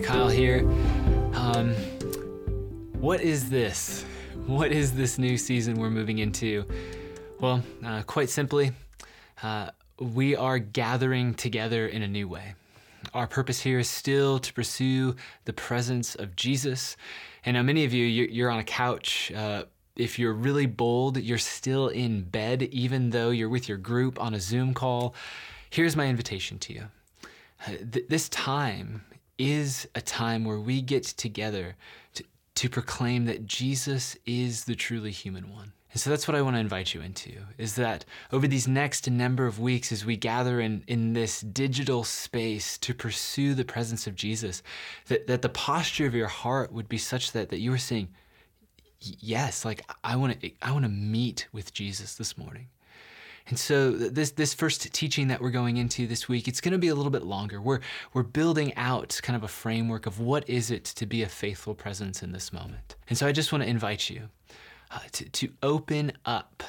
Kyle here. Um, what is this? What is this new season we're moving into? Well, uh, quite simply, uh, we are gathering together in a new way. Our purpose here is still to pursue the presence of Jesus. And now, many of you, you're on a couch. Uh, if you're really bold, you're still in bed, even though you're with your group on a Zoom call. Here's my invitation to you. Uh, th- this time is a time where we get together to, to proclaim that Jesus is the truly human one. And so that's what I want to invite you into is that over these next number of weeks, as we gather in, in this digital space to pursue the presence of Jesus, that, that the posture of your heart would be such that, that you are saying, yes, like I want to I want to meet with Jesus this morning. And so this this first teaching that we're going into this week, it's going to be a little bit longer. We're we're building out kind of a framework of what is it to be a faithful presence in this moment. And so I just want to invite you uh, to, to open up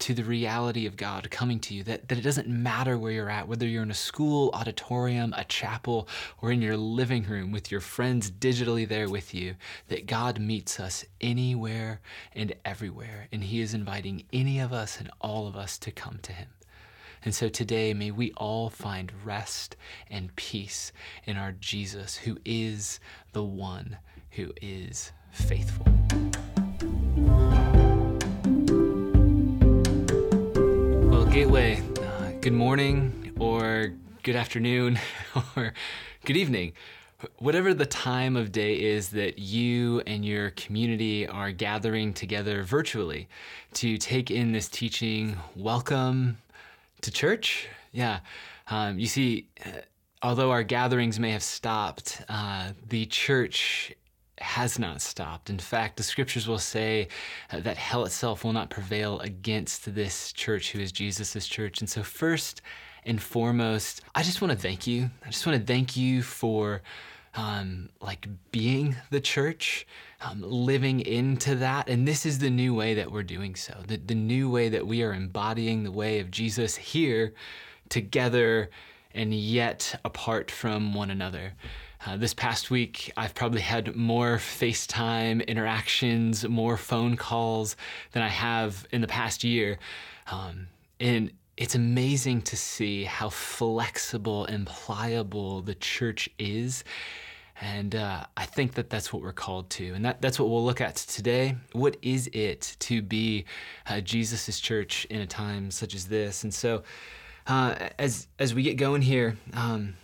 to the reality of God coming to you, that, that it doesn't matter where you're at, whether you're in a school, auditorium, a chapel, or in your living room with your friends digitally there with you, that God meets us anywhere and everywhere. And He is inviting any of us and all of us to come to Him. And so today, may we all find rest and peace in our Jesus, who is the one who is faithful. Gateway, uh, good morning or good afternoon or good evening. Whatever the time of day is that you and your community are gathering together virtually to take in this teaching, welcome to church. Yeah. Um, you see, uh, although our gatherings may have stopped, uh, the church has not stopped. In fact, the scriptures will say uh, that hell itself will not prevail against this church who is Jesus' church. And so, first and foremost, I just want to thank you. I just want to thank you for. Um, like being the church, um, living into that. And this is the new way that we're doing so. The, the new way that we are embodying the way of Jesus here together and yet apart from one another. Uh, this past week, I've probably had more FaceTime interactions, more phone calls than I have in the past year. Um, and it's amazing to see how flexible and pliable the church is. And uh, I think that that's what we're called to. And that, that's what we'll look at today. What is it to be uh, Jesus' church in a time such as this? And so, uh, as as we get going here, um,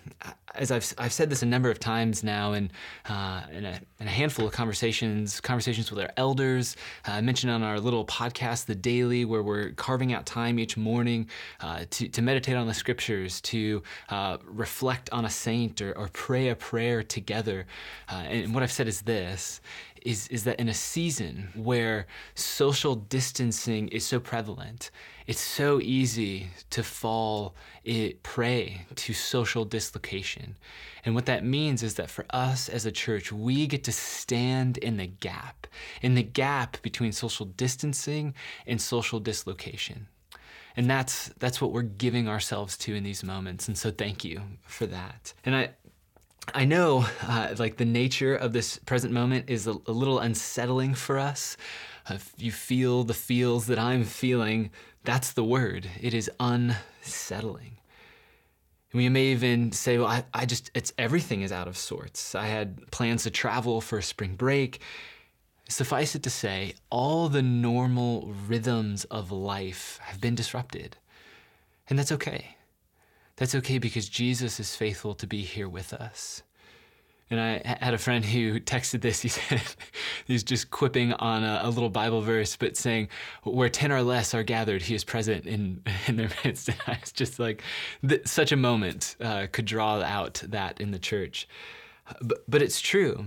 as I've I've said this a number of times now, and uh, in, a, in, a, handful of conversations, conversations with our elders. Uh, I mentioned on our little podcast, the daily, where we're carving out time each morning uh, to to meditate on the scriptures, to uh, reflect on a saint, or, or pray a prayer together. Uh, and what I've said is this: is is that in a season where social distancing is so prevalent it's so easy to fall prey to social dislocation. And what that means is that for us as a church, we get to stand in the gap, in the gap between social distancing and social dislocation. And that's that's what we're giving ourselves to in these moments. And so thank you for that. And I I know, uh, like the nature of this present moment is a, a little unsettling for us. If you feel the feels that I'm feeling, that's the word. It is unsettling. And We may even say, well, I, I just, it's everything is out of sorts. I had plans to travel for spring break. Suffice it to say, all the normal rhythms of life have been disrupted. And that's okay. That's okay because Jesus is faithful to be here with us. And I had a friend who texted this. He said, he's just quipping on a, a, little Bible verse, but saying, where 10 or less are gathered, he is present in, in their midst. And I was just like, th- such a moment uh, could draw out that in the church. But, but it's true.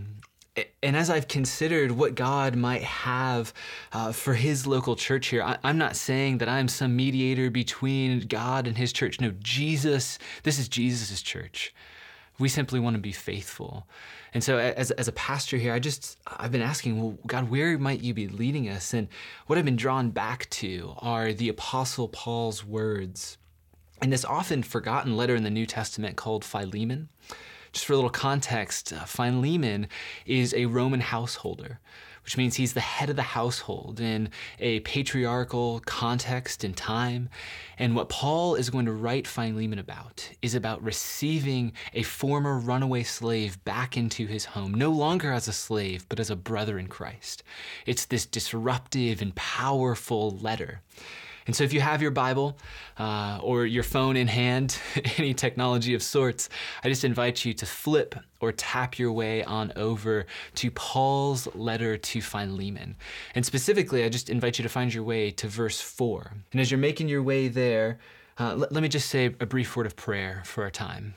And as I've considered what God might have uh, for his local church here, I, I'm not saying that I'm some mediator between God and his church. No, Jesus, this is Jesus' church. We simply want to be faithful. And so as, as a pastor here, I just, I've been asking, well, God, where might you be leading us? And what I've been drawn back to are the Apostle Paul's words in this often forgotten letter in the New Testament called Philemon. Just for a little context, uh, Philemon is a Roman householder which means he's the head of the household in a patriarchal context and time. And what Paul is going to write Philemon about is about receiving a former runaway slave back into his home, no longer as a slave, but as a brother in Christ. It's this disruptive and powerful letter. And so, if you have your Bible uh, or your phone in hand, any technology of sorts, I just invite you to flip or tap your way on over to Paul's letter to Philemon. And specifically, I just invite you to find your way to verse 4. And as you're making your way there, uh, let, let me just say a brief word of prayer for our time.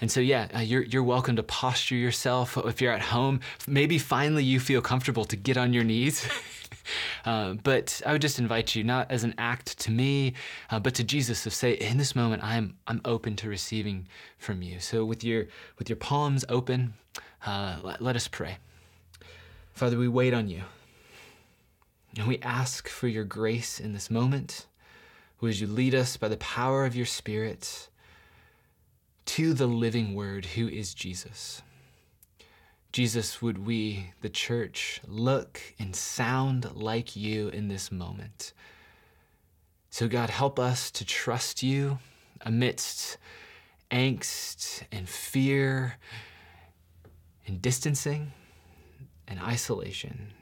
And so, yeah, uh, you're, you're welcome to posture yourself. If you're at home, maybe finally you feel comfortable to get on your knees. uh, but I would just invite you, not as an act to me, uh, but to Jesus, to say, in this moment, I'm, I'm open to receiving from you. So, with your, with your palms open, uh, let, let us pray. Father, we wait on you. And we ask for your grace in this moment. Would you lead us by the power of your Spirit? To the living Word, who is Jesus. Jesus, would we, the church, look and sound like you in this moment? So, God, help us to trust you amidst angst and fear and distancing and isolation.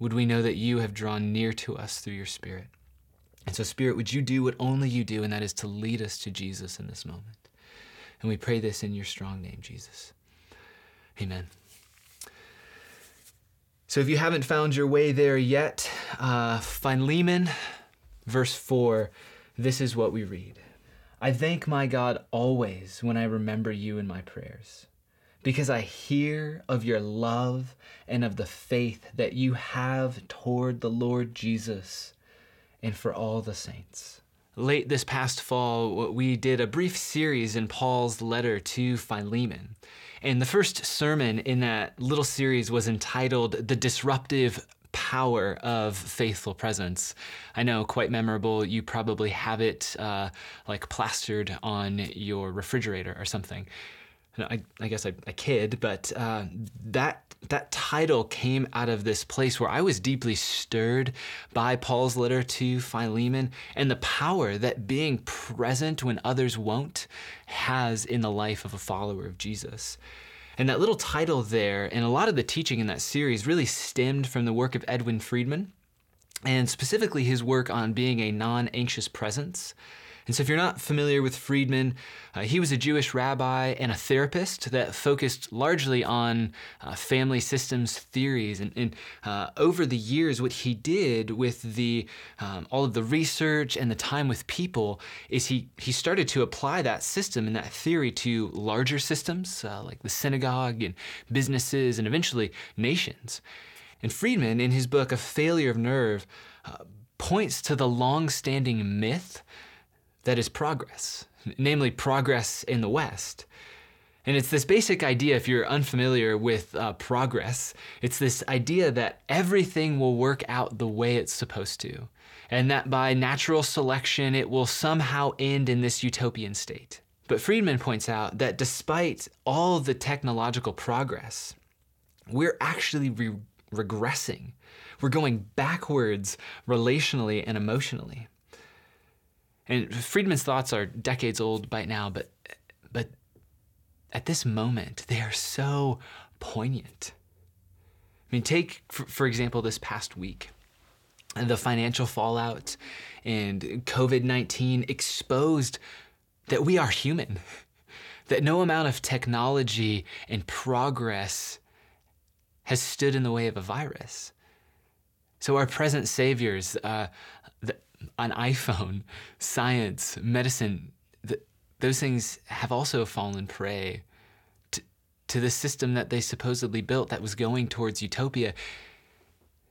Would we know that you have drawn near to us through your Spirit? And so, Spirit, would you do what only you do, and that is to lead us to Jesus in this moment? And we pray this in your strong name, Jesus. Amen. So if you haven't found your way there yet, uh, Philemon, verse 4, this is what we read. I thank my God always when I remember you in my prayers, because I hear of your love and of the faith that you have toward the Lord Jesus and for all the saints late this past fall, we did a brief series in Paul's letter to Philemon. And the first sermon in that little series was entitled The Disruptive Power of Faithful Presence. I know, quite memorable. You probably have it uh, like plastered on your refrigerator or something. I, I guess I, I kid, but uh, that that title came out of this place where I was deeply stirred by Paul's letter to Philemon and the power that being present when others won't has in the life of a follower of Jesus. And that little title there, and a lot of the teaching in that series really stemmed from the work of Edwin Friedman, and specifically his work on being a non anxious presence. And so, if you're not familiar with Friedman, uh, he was a Jewish rabbi and a therapist that focused largely on uh, family systems theories. And, and uh, over the years, what he did with the um, all of the research and the time with people is he he started to apply that system and that theory to larger systems uh, like the synagogue and businesses and eventually nations. And Friedman, in his book A Failure of Nerve, uh, points to the long-standing myth that is progress, namely progress in the West. And it's this basic idea, if you're unfamiliar with uh, progress, it's this idea that everything will work out the way it's supposed to, and that by natural selection, it will somehow end in this utopian state. But Friedman points out that despite all the technological progress, we're actually re- regressing. We're going backwards relationally and emotionally. And Friedman's thoughts are decades old by now, but but at this moment they are so poignant. I mean, take for, for example this past week, the financial fallout and COVID nineteen exposed that we are human, that no amount of technology and progress has stood in the way of a virus. So our present saviors, uh, an iPhone, science, medicine, the, those things have also fallen prey to, to the system that they supposedly built that was going towards utopia.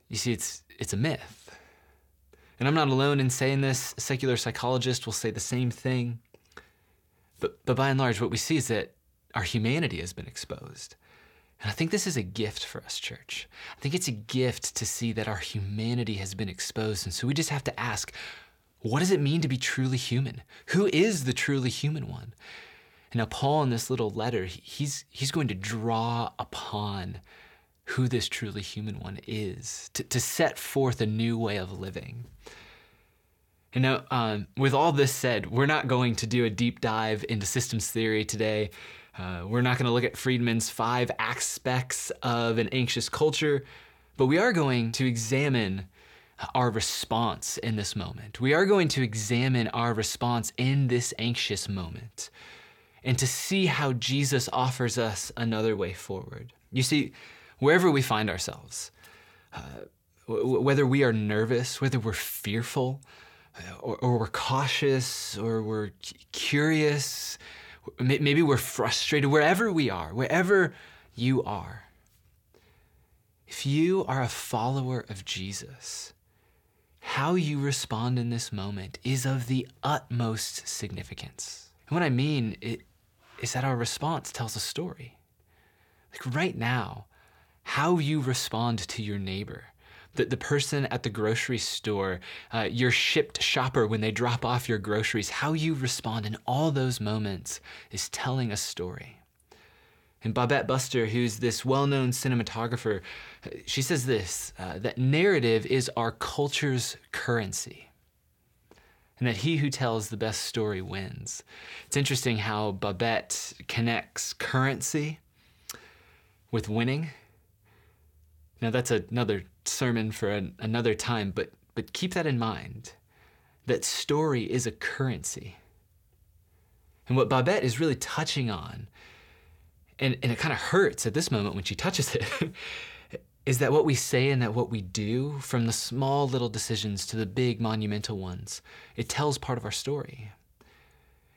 You see, it's, it's a myth. And I'm not alone in saying this. Secular psychologists will say the same thing. But, but by and large, what we see is that our humanity has been exposed. And I think this is a gift for us, church. I think it's a gift to see that our humanity has been exposed. And so we just have to ask what does it mean to be truly human? Who is the truly human one? And now, Paul, in this little letter, he's, he's going to draw upon who this truly human one is to, to set forth a new way of living. And now, um, with all this said, we're not going to do a deep dive into systems theory today. Uh, we're not going to look at Friedman's five aspects of an anxious culture, but we are going to examine our response in this moment. We are going to examine our response in this anxious moment and to see how Jesus offers us another way forward. You see, wherever we find ourselves, uh, w- whether we are nervous, whether we're fearful, uh, or, or we're cautious, or we're curious, maybe we're frustrated, wherever we are, wherever you are, if you are a follower of Jesus, how you respond in this moment is of the utmost significance. And what I mean is that our response tells a story. Like right now, how you respond to your neighbor, the, the person at the grocery store, uh, your Shipt shopper when they drop off your groceries, how you respond in all those moments is telling a story. And Bobette Buster, who's this well known cinematographer, she says this uh, that narrative is our culture's currency. And that he who tells the best story wins. It's interesting how Bobette connects currency with winning. Now, that's another sermon for an, another time, but, but keep that in mind that story is a currency. And what Bobette is really touching on and, and it kind of hurts at this moment when she touches it, is that what we say and that what we do, from the small little decisions to the big monumental ones, it tells part of our story.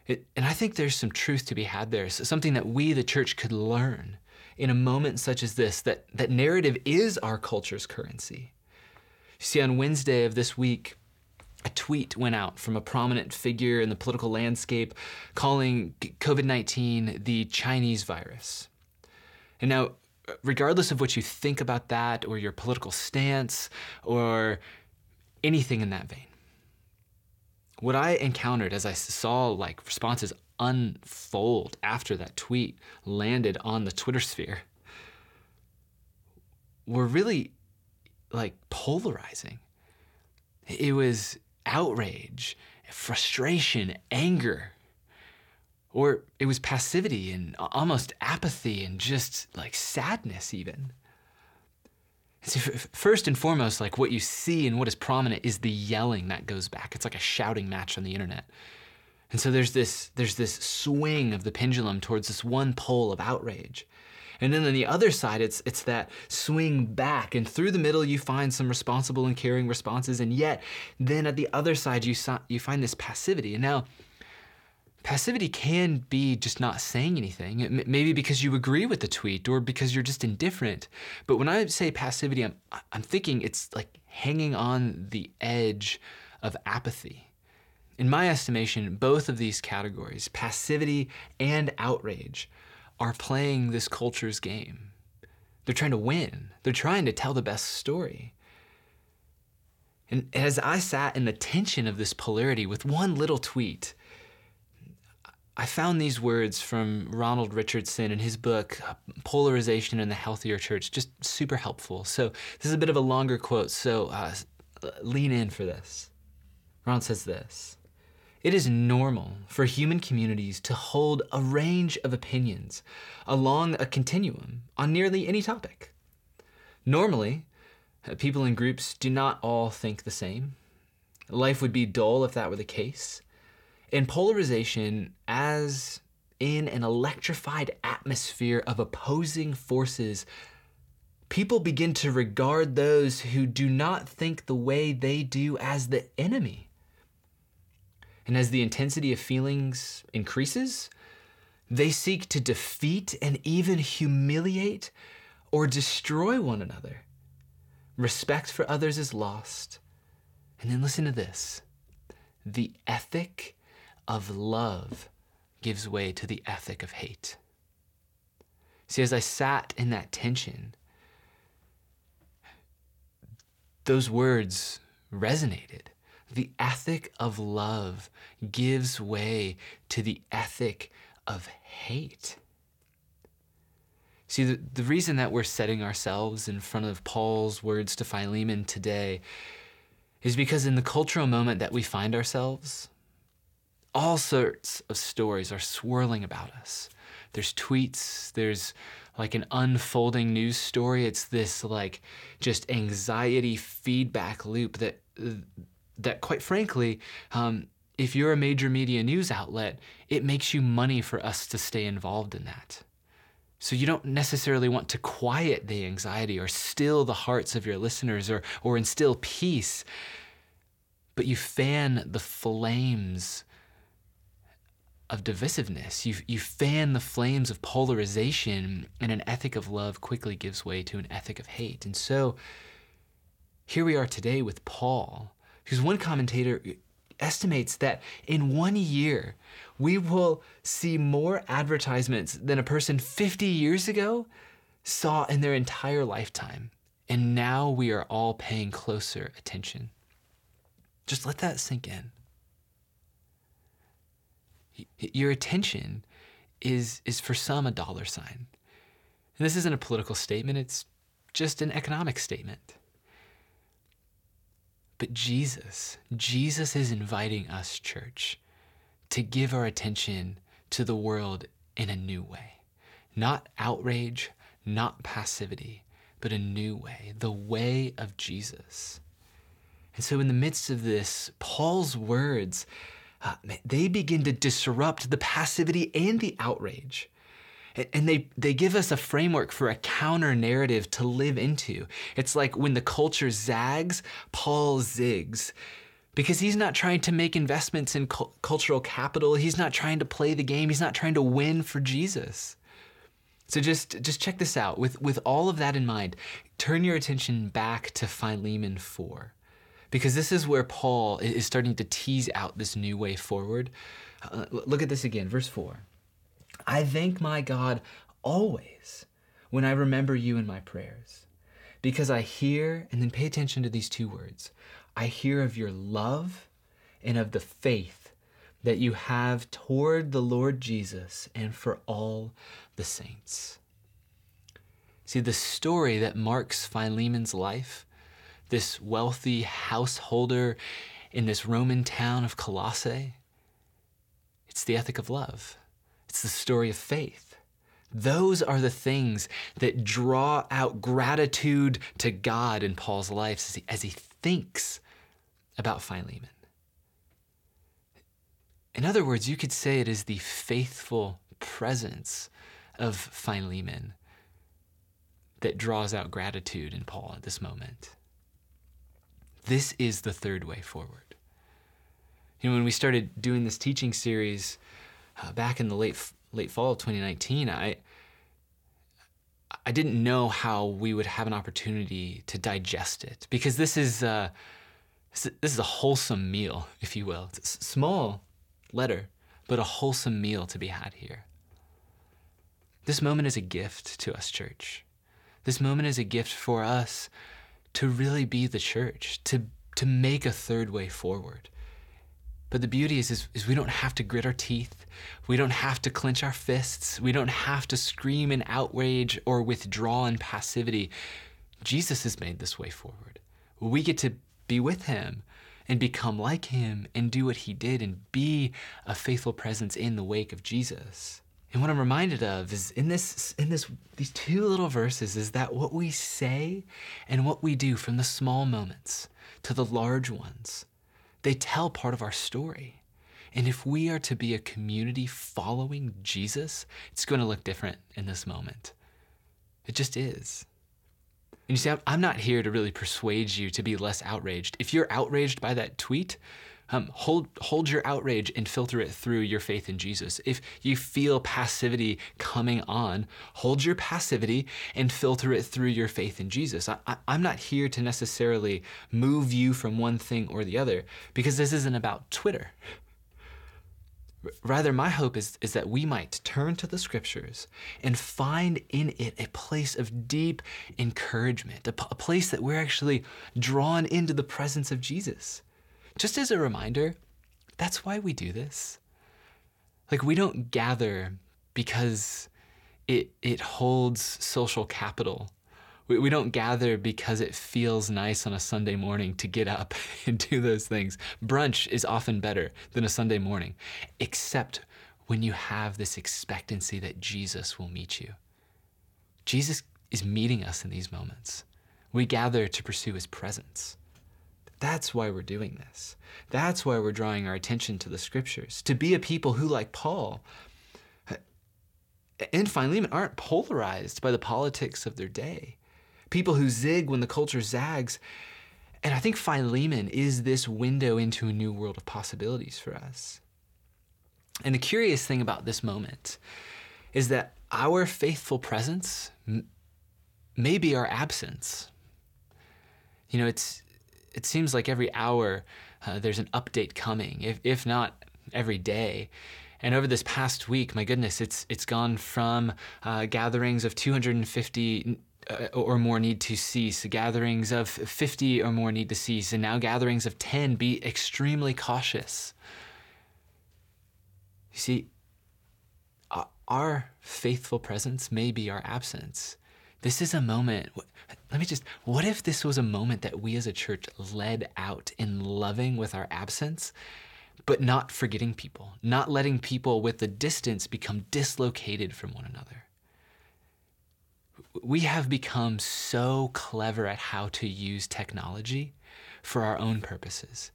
It, and I think there's some truth to be had there, something that we, the church, could learn in a moment such as this, that, that narrative is our culture's currency. You see, on Wednesday of this week, a tweet went out from a prominent figure in the political landscape calling COVID 19 the Chinese virus. And now, regardless of what you think about that or your political stance or anything in that vein, what I encountered as I saw like responses unfold after that tweet landed on the Twitter sphere were really like polarizing. It was outrage, frustration, anger. Or it was passivity and almost apathy and just like sadness, even. See, first and foremost, like what you see and what is prominent is the yelling that goes back. It's like a shouting match on the internet. And so there's this there's this swing of the pendulum towards this one pole of outrage. And then on the other side, it's, it's that swing back. And through the middle, you find some responsible and caring responses. And yet, then at the other side, you, you find this passivity. And now, passivity can be just not saying anything, maybe because you agree with the tweet or because you're just indifferent. But when I say passivity, I'm, I'm thinking it's like hanging on the edge of apathy. In my estimation, both of these categories, passivity and outrage, are playing this culture's game. They're trying to win, they're trying to tell the best story. And as I sat in the tension of this polarity with one little tweet, I found these words from Ronald Richardson in his book, Polarization in the Healthier Church, just super helpful. So, this is a bit of a longer quote, so uh, lean in for this. Ron says this it is normal for human communities to hold a range of opinions along a continuum on nearly any topic. Normally, uh, people in groups do not all think the same. Life would be dull if that were the case. And polarization, as in an electrified atmosphere of opposing forces, people begin to regard those who do not think the way they do as the enemy. And as the intensity of feelings increases, they seek to defeat and even humiliate or destroy one another. Respect for others is lost. And then listen to this the ethic of love gives way to the ethic of hate. See, as I sat in that tension, those words resonated. The ethic of love gives way to the ethic of hate. See, the, the reason that we're setting ourselves in front of Paul's words to Philemon today is because in the cultural moment that we find ourselves, all sorts of stories are swirling about us. There's tweets, there's like an unfolding news story. It's this like just anxiety feedback loop that that quite frankly, um, if you're a major media news outlet, it makes you money for us to stay involved in that. So you don't necessarily want to quiet the anxiety or still the hearts of your listeners or, or instill peace, but you fan the flames of divisiveness. You, you fan the flames of polarization, and an ethic of love quickly gives way to an ethic of hate. And so here we are today with Paul, because one commentator estimates that in one year, we will see more advertisements than a person 50 years ago saw in their entire lifetime. And now we are all paying closer attention. Just let that sink in. Your attention is, is for some a dollar sign. And this isn't a political statement, it's just an economic statement. But Jesus, Jesus is inviting us, church, to give our attention to the world in a new way. Not outrage, not passivity, but a new way, the way of Jesus. And so, in the midst of this, Paul's words, uh, they begin to disrupt the passivity and the outrage. And they, they give us a framework for a counter narrative to live into. It's like when the culture zags, Paul zigs because he's not trying to make investments in cu- cultural capital. He's not trying to play the game. He's not trying to win for Jesus. So just just check this out. With with all of that in mind, turn your attention back to Philemon 4 because this is where Paul is starting to tease out this new way forward. Uh, look at this again, verse 4. I thank my God always when I remember you in my prayers, because I hear, and then pay attention to these two words I hear of your love and of the faith that you have toward the Lord Jesus and for all the saints. See, the story that marks Philemon's life this wealthy householder in this Roman town of Colossae. It's the ethic of love, it's the story of faith. Those are the things that draw out gratitude to God in Paul's life as he, as he thinks about Philemon. In other words, you could say it is the faithful presence of Philemon that draws out gratitude in Paul at this moment. This is the third way forward. You know, when we started doing this teaching series uh, back in the late late fall of 2019, I I didn't know how we would have an opportunity to digest it because this is uh, this is a wholesome meal, if you will. It's a small letter, but a wholesome meal to be had here. This moment is a gift to us, church. This moment is a gift for us to really be the church, to, to make a third way forward. But the beauty is, is, is, we don't have to grit our teeth. We don't have to clench our fists. We don't have to scream in outrage or withdraw in passivity. Jesus has made this way forward. We get to be with him and become like him and do what he did and be a faithful presence in the wake of Jesus. And what I'm reminded of is in this in this these two little verses is that what we say and what we do from the small moments to the large ones, they tell part of our story. And if we are to be a community following Jesus, it's going to look different in this moment. It just is. And you see, I'm not here to really persuade you to be less outraged. If you're outraged by that tweet, um, hold hold your outrage and filter it through your faith in Jesus. If you feel passivity coming on, hold your passivity and filter it through your faith in Jesus. I, I, I'm not here to necessarily move you from one thing or the other because this isn't about Twitter. Rather, my hope is, is that we might turn to the scriptures and find in it a place of deep encouragement, a, a place that we're actually drawn into the presence of Jesus. Just as a reminder, that's why we do this. Like we don't gather because it it holds social capital. We, we don't gather because it feels nice on a Sunday morning to get up and do those things. Brunch is often better than a Sunday morning, except when you have this expectancy that Jesus will meet you. Jesus is meeting us in these moments. We gather to pursue his presence. That's why we're doing this. That's why we're drawing our attention to the scriptures, to be a people who, like Paul and Philemon, aren't polarized by the politics of their day. People who zig when the culture zags. And I think Philemon is this window into a new world of possibilities for us. And the curious thing about this moment is that our faithful presence may be our absence. You know, it's it seems like every hour uh, there's an update coming, if, if not every day. And over this past week, my goodness, it's it's gone from uh, gatherings of 250 uh, or more need to cease, gatherings of 50 or more need to cease, and now gatherings of 10. Be extremely cautious. You see, our faithful presence may be our absence. This is a moment. Let me just, what if this was a moment that we as a church led out in loving with our absence, but not forgetting people, not letting people with the distance become dislocated from one another? We have become so clever at how to use technology for our own purposes.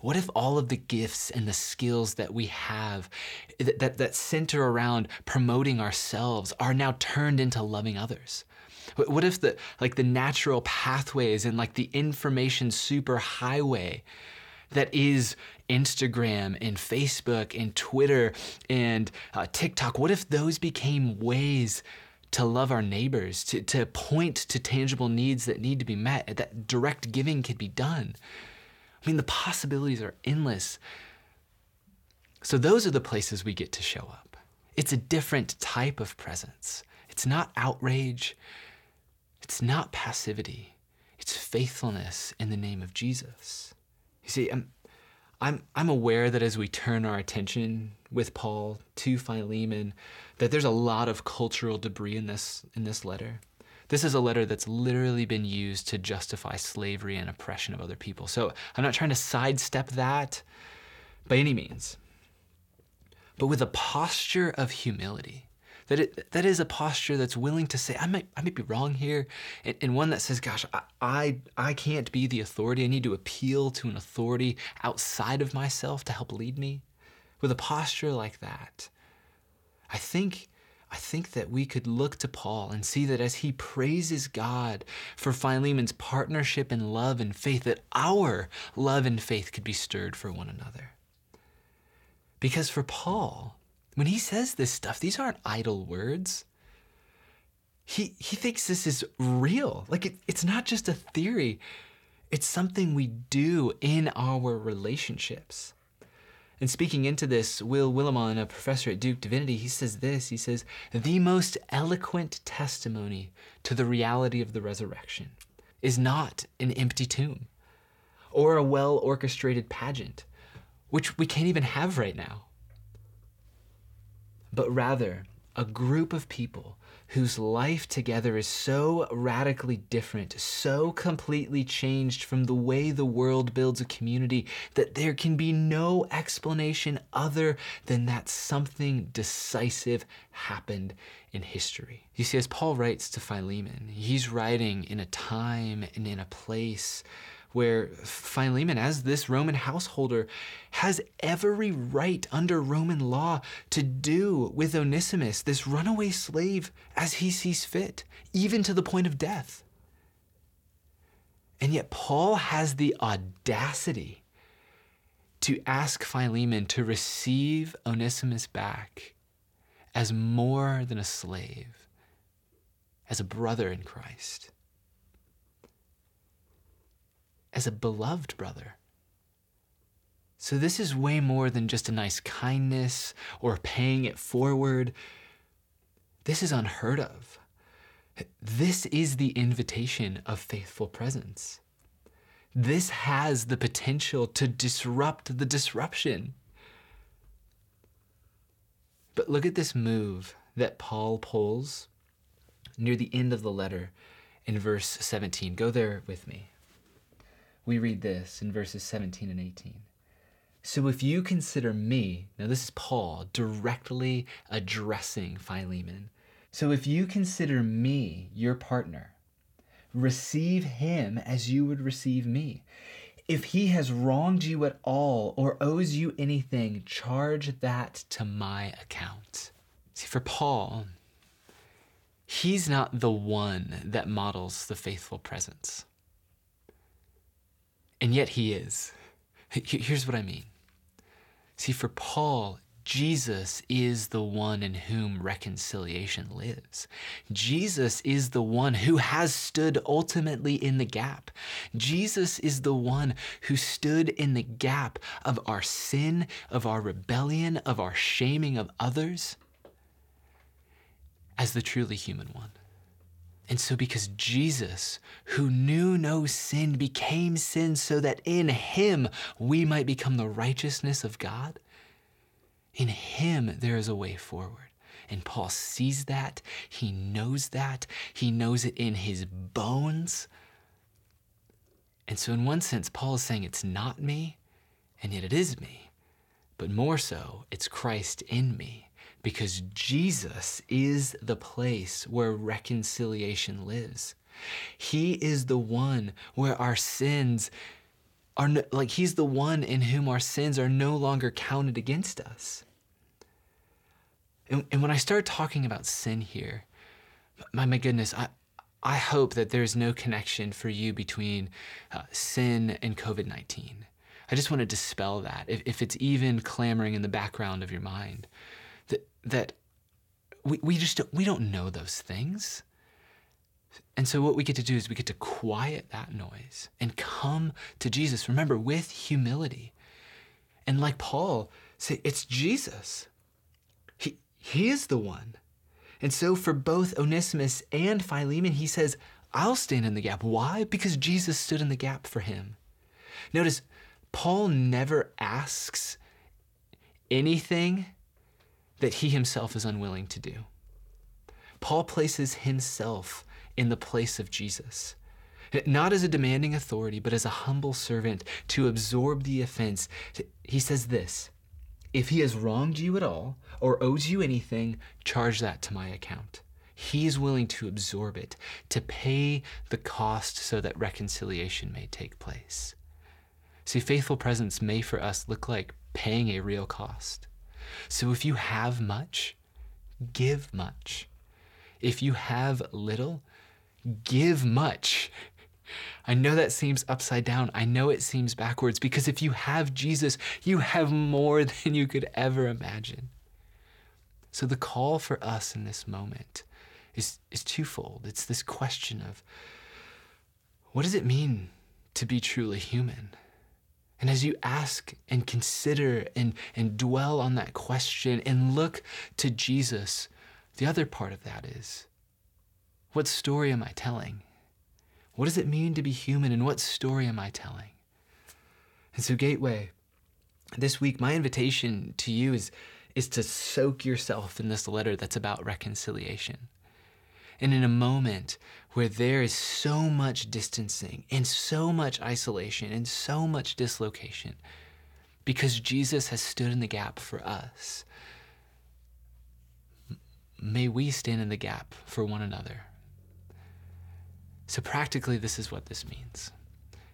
What if all of the gifts and the skills that we have that, that, that, center around promoting ourselves are now turned into loving others? What if the like the natural pathways and like the information superhighway that is Instagram and Facebook and Twitter and uh, TikTok, what if those became ways to love our neighbors, to, to point to tangible needs that need to be met, that direct giving could be done? I mean, the possibilities are endless. So, those are the places we get to show up. It's a different type of presence. It's not outrage, it's not passivity, it's faithfulness in the name of Jesus. You see, I'm, I'm, I'm aware that as we turn our attention with Paul to Philemon, that there's a lot of cultural debris in this, in this letter. This is a letter that's literally been used to justify slavery and oppression of other people. So I'm not trying to sidestep that by any means, but with a posture of humility. That, it, that is a posture that's willing to say, I might, I might be wrong here, and, and one that says, gosh, I, I, I can't be the authority. I need to appeal to an authority outside of myself to help lead me. With a posture like that, I think I think that we could look to Paul and see that as he praises God for Philemon's partnership in love and faith, that our love and faith could be stirred for one another. Because for Paul, when he says this stuff, these aren't idle words. He, he thinks this is real. Like it, it's not just a theory, it's something we do in our relationships. And speaking into this, Will Willimon, a professor at Duke Divinity, he says this. He says, The most eloquent testimony to the reality of the resurrection is not an empty tomb or a well orchestrated pageant, which we can't even have right now, but rather a group of people whose life together is so radically different, so completely changed from the way the world builds a community that there can be no explanation other than that something decisive happened in history. You see, as Paul writes to Philemon, he's writing in a time and in a place where Philemon, as this Roman householder, has every right under Roman law to do with Onesimus, this runaway slave, as he sees fit, even to the point of death. And yet, Paul has the audacity to ask Philemon to receive Onesimus back as more than a slave, as a brother in Christ as a beloved brother. So, this is way more than just a nice kindness or paying it forward. This is unheard of. This is the invitation of faithful presence. This has the potential to disrupt the disruption. But look at this move that Paul pulls near the end of the letter in verse 17. Go there with me. We read this in verses 17 and 18. So if you consider me, now this is Paul directly addressing Philemon. So if you consider me your partner, receive him as you would receive me. If he has wronged you at all or owes you anything, charge that to my account. See, for Paul, he's not the one that models the faithful presence. And yet he is. Here's what I mean. See, for Paul, Jesus is the one in whom reconciliation lives. Jesus is the one who has stood ultimately in the gap. Jesus is the one who stood in the gap of our sin, of our rebellion, of our shaming of others as the truly human one. And so, because Jesus, who knew no sin, became sin so that in him we might become the righteousness of God in Him, there is a way forward. And Paul sees that. He knows that. He knows it in his bones. And so, in one sense, Paul is saying it's not me, and yet it is me. But more so, it's Christ in me, because Jesus is the place where reconciliation lives. He is the one where our sins are no, like, He's the one in whom our sins are no longer counted against us. And, and when I start talking about sin here, my, my goodness, I, I hope that there's no connection for you between uh, sin and COVID 19. I just want to dispel that. If, if it's even clamoring in the background of your mind, that, we, we just don't, we don't know those things. And so, what we get to do is we get to quiet that noise and come to Jesus. Remember, with humility. And like Paul, say, it's Jesus. He, He is the one. And so for both Onesimus and Philemon, he says, I'll stand in the gap. Why? Because Jesus stood in the gap for him. Notice, Paul never asks anything that he himself is unwilling to do. Paul places himself in the place of Jesus, not as a demanding authority, but as a humble servant to absorb the offense. He says this if he has wronged you at all or owes you anything, charge that to my account. He is willing to absorb it, to pay the cost so that reconciliation may take place. See, faithful presence may for us look like paying a real cost. So if you have much, give much. If you have little, give much. I know that seems upside down. I know it seems backwards because if you have Jesus, you have more than you could ever imagine. So the call for us in this moment is, is twofold. It's this question of what does it mean to be truly human? And as you ask and consider and, and dwell on that question and look to Jesus, the other part of that is what story am I telling? What does it mean to be human and what story am I telling? And so, Gateway, this week, my invitation to you is, is to soak yourself in this letter that's about reconciliation. And in a moment where there is so much distancing and so much isolation and so much dislocation, because Jesus has stood in the gap for us, may we stand in the gap for one another. So, practically, this is what this means.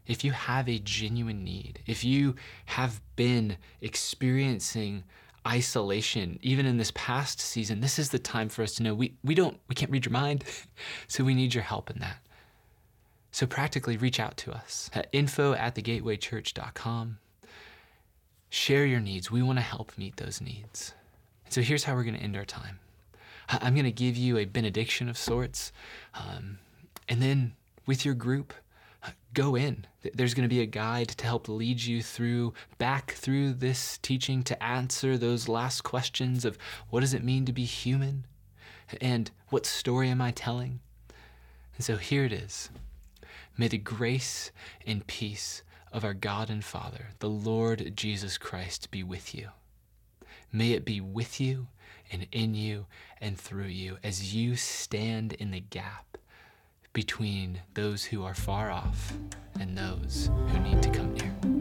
If you have a genuine need, if you have been experiencing isolation, even in this past season, this is the time for us to know we, we don't, we can't read your mind. so, we need your help in that. So, practically, reach out to us at info at thegatewaychurch.com. Share your needs. We want to help meet those needs. So, here's how we're going to end our time. I'm going to give you a benediction of sorts. Um, and then with your group, go in. There's going to be a guide to help lead you through back through this teaching to answer those last questions of what does it mean to be human and what story am I telling? And so here it is. May the grace and peace of our God and Father, the Lord Jesus Christ, be with you. May it be with you and in you and through you as you stand in the gap between those who are far off and those who need to come near.